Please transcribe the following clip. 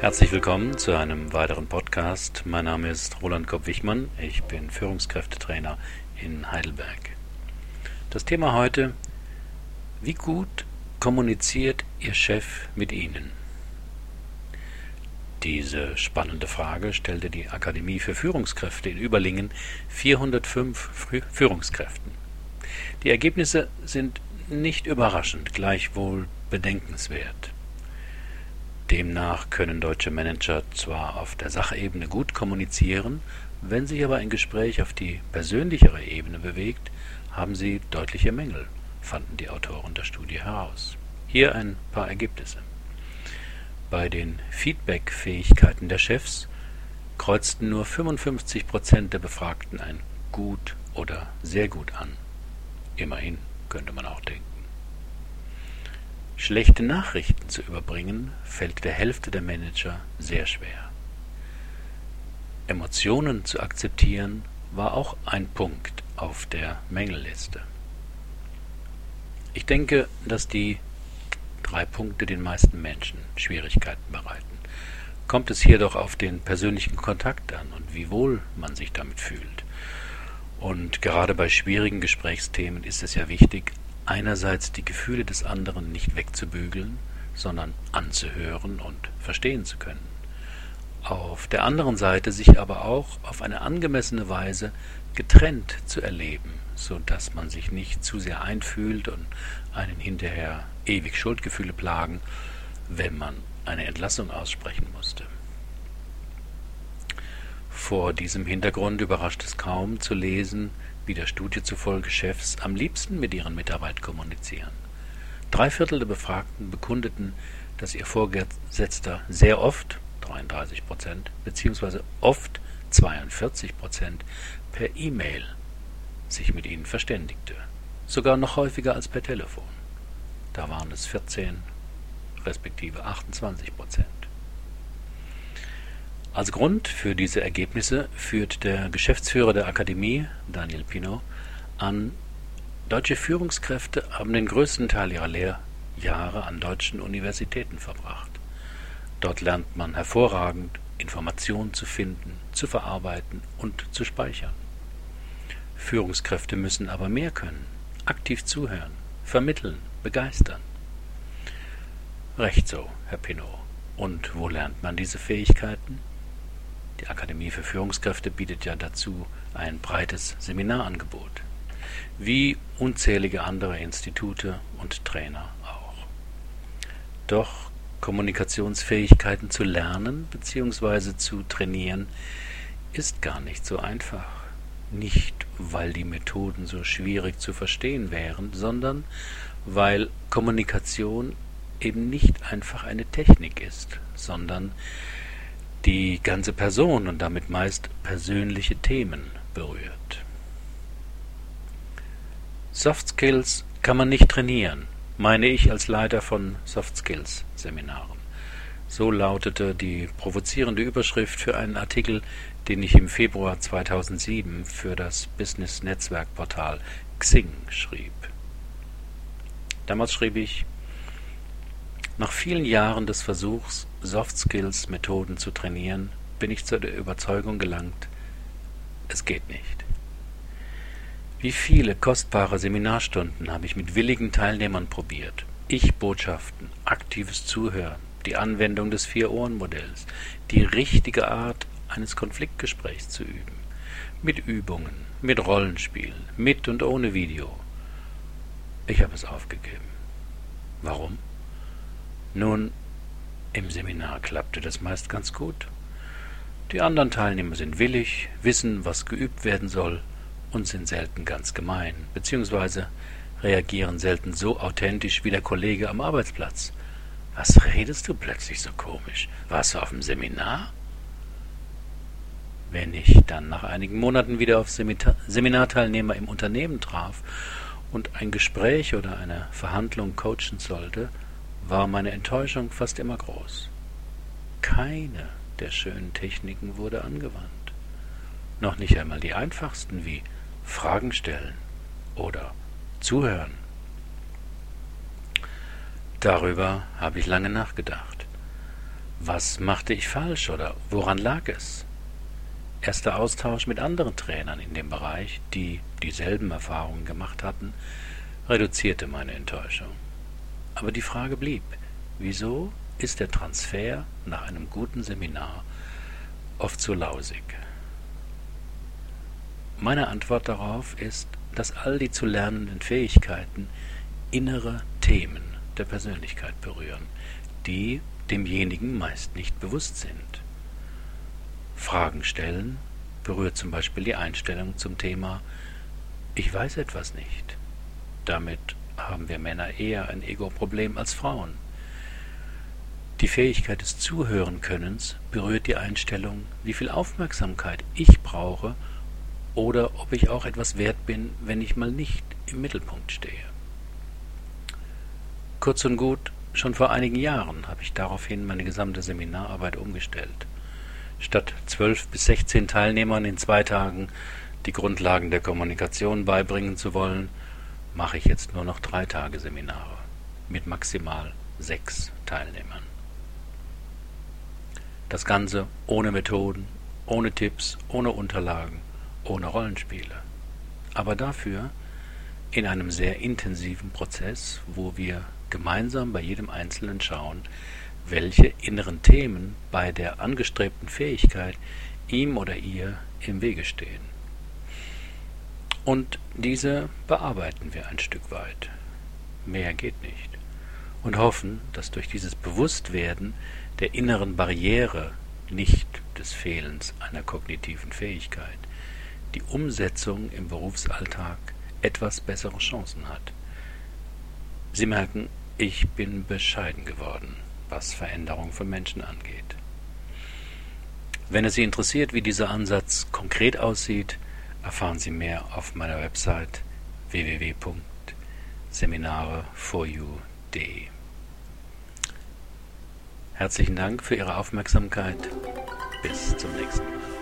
Herzlich willkommen zu einem weiteren Podcast. Mein Name ist Roland Kopp-Wichmann. Ich bin Führungskräftetrainer in Heidelberg. Das Thema heute: Wie gut kommuniziert Ihr Chef mit Ihnen? Diese spannende Frage stellte die Akademie für Führungskräfte in Überlingen 405 Führungskräften. Die Ergebnisse sind nicht überraschend, gleichwohl bedenkenswert. Demnach können deutsche Manager zwar auf der Sachebene gut kommunizieren, wenn sich aber ein Gespräch auf die persönlichere Ebene bewegt, haben sie deutliche Mängel, fanden die Autoren der Studie heraus. Hier ein paar Ergebnisse. Bei den Feedback-Fähigkeiten der Chefs kreuzten nur 55 Prozent der Befragten ein gut oder sehr gut an. Immerhin könnte man auch denken. Schlechte Nachrichten zu überbringen, fällt der Hälfte der Manager sehr schwer. Emotionen zu akzeptieren war auch ein Punkt auf der Mängelliste. Ich denke, dass die drei Punkte den meisten Menschen Schwierigkeiten bereiten. Kommt es hier doch auf den persönlichen Kontakt an und wie wohl man sich damit fühlt. Und gerade bei schwierigen Gesprächsthemen ist es ja wichtig, einerseits die Gefühle des anderen nicht wegzubügeln, sondern anzuhören und verstehen zu können. Auf der anderen Seite sich aber auch auf eine angemessene Weise getrennt zu erleben, so dass man sich nicht zu sehr einfühlt und einen hinterher ewig Schuldgefühle plagen, wenn man eine Entlassung aussprechen musste. Vor diesem Hintergrund überrascht es kaum zu lesen, wie der Studie zufolge Chefs am liebsten mit ihren Mitarbeitern kommunizieren. Drei Viertel der Befragten bekundeten, dass ihr Vorgesetzter sehr oft, 33 Prozent, beziehungsweise oft 42 Prozent, per E-Mail sich mit ihnen verständigte. Sogar noch häufiger als per Telefon. Da waren es 14 respektive 28 Prozent. Als Grund für diese Ergebnisse führt der Geschäftsführer der Akademie, Daniel Pino, an, deutsche Führungskräfte haben den größten Teil ihrer Lehrjahre an deutschen Universitäten verbracht. Dort lernt man hervorragend, Informationen zu finden, zu verarbeiten und zu speichern. Führungskräfte müssen aber mehr können, aktiv zuhören, vermitteln, begeistern. Recht so, Herr Pinot. Und wo lernt man diese Fähigkeiten? Die Akademie für Führungskräfte bietet ja dazu ein breites Seminarangebot, wie unzählige andere Institute und Trainer auch. Doch Kommunikationsfähigkeiten zu lernen bzw. zu trainieren ist gar nicht so einfach. Nicht, weil die Methoden so schwierig zu verstehen wären, sondern weil Kommunikation eben nicht einfach eine Technik ist, sondern die ganze Person und damit meist persönliche Themen berührt. Soft Skills kann man nicht trainieren, meine ich als Leiter von Soft Skills Seminaren. So lautete die provozierende Überschrift für einen Artikel, den ich im Februar 2007 für das Business Netzwerk Portal Xing schrieb. Damals schrieb ich, nach vielen Jahren des Versuchs, Soft Skills Methoden zu trainieren, bin ich zu der Überzeugung gelangt, es geht nicht. Wie viele kostbare Seminarstunden habe ich mit willigen Teilnehmern probiert. Ich-Botschaften, aktives Zuhören, die Anwendung des Vier-Ohren-Modells, die richtige Art eines Konfliktgesprächs zu üben. Mit Übungen, mit Rollenspielen, mit und ohne Video. Ich habe es aufgegeben. Warum? Nun, im Seminar klappte das meist ganz gut. Die anderen Teilnehmer sind willig, wissen, was geübt werden soll und sind selten ganz gemein, beziehungsweise reagieren selten so authentisch wie der Kollege am Arbeitsplatz. Was redest du plötzlich so komisch? Warst du auf dem Seminar? Wenn ich dann nach einigen Monaten wieder auf Seminarteilnehmer im Unternehmen traf und ein Gespräch oder eine Verhandlung coachen sollte, war meine Enttäuschung fast immer groß. Keine der schönen Techniken wurde angewandt. Noch nicht einmal die einfachsten wie Fragen stellen oder zuhören. Darüber habe ich lange nachgedacht. Was machte ich falsch oder woran lag es? Erster Austausch mit anderen Trainern in dem Bereich, die dieselben Erfahrungen gemacht hatten, reduzierte meine Enttäuschung. Aber die Frage blieb, wieso ist der Transfer nach einem guten Seminar oft so lausig? Meine Antwort darauf ist, dass all die zu lernenden Fähigkeiten innere Themen der Persönlichkeit berühren, die demjenigen meist nicht bewusst sind. Fragen stellen berührt zum Beispiel die Einstellung zum Thema Ich weiß etwas nicht. Damit haben wir Männer eher ein Ego-Problem als Frauen. Die Fähigkeit des Zuhörenkönnens berührt die Einstellung, wie viel Aufmerksamkeit ich brauche oder ob ich auch etwas wert bin, wenn ich mal nicht im Mittelpunkt stehe. Kurz und gut, schon vor einigen Jahren habe ich daraufhin meine gesamte Seminararbeit umgestellt. Statt zwölf bis sechzehn Teilnehmern in zwei Tagen die Grundlagen der Kommunikation beibringen zu wollen, mache ich jetzt nur noch drei Tage Seminare mit maximal sechs Teilnehmern. Das Ganze ohne Methoden, ohne Tipps, ohne Unterlagen, ohne Rollenspiele. Aber dafür in einem sehr intensiven Prozess, wo wir gemeinsam bei jedem Einzelnen schauen, welche inneren Themen bei der angestrebten Fähigkeit ihm oder ihr im Wege stehen. Und diese bearbeiten wir ein Stück weit. Mehr geht nicht. Und hoffen, dass durch dieses Bewusstwerden der inneren Barriere, nicht des Fehlens einer kognitiven Fähigkeit, die Umsetzung im Berufsalltag etwas bessere Chancen hat. Sie merken, ich bin bescheiden geworden, was Veränderung von Menschen angeht. Wenn es Sie interessiert, wie dieser Ansatz konkret aussieht, erfahren Sie mehr auf meiner Website www.seminare4u.de. Herzlichen Dank für Ihre Aufmerksamkeit. Bis zum nächsten Mal.